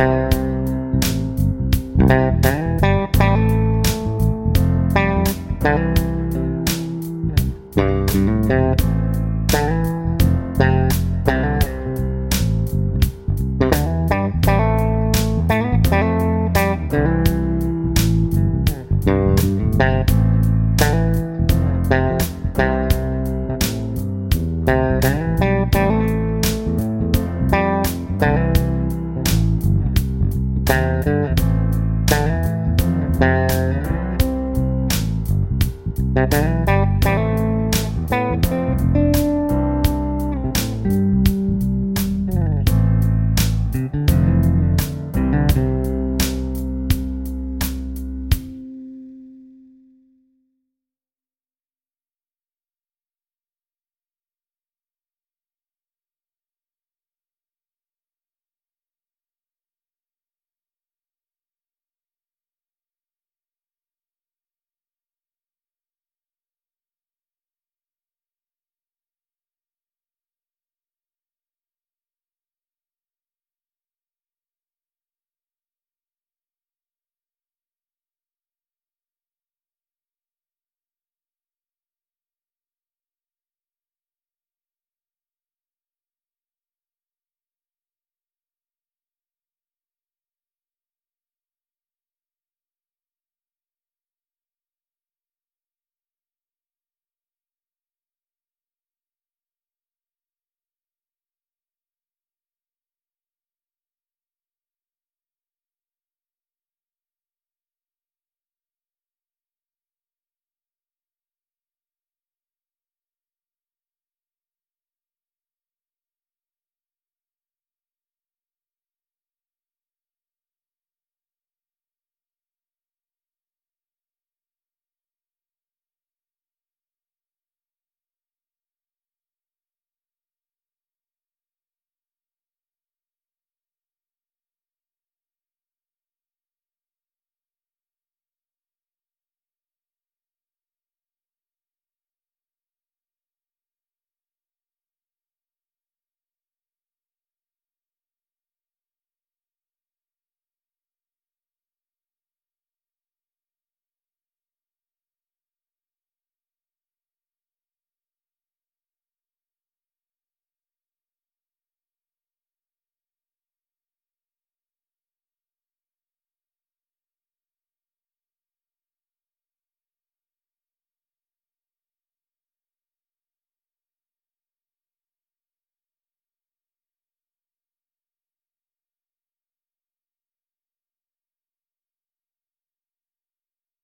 thank you 拜拜。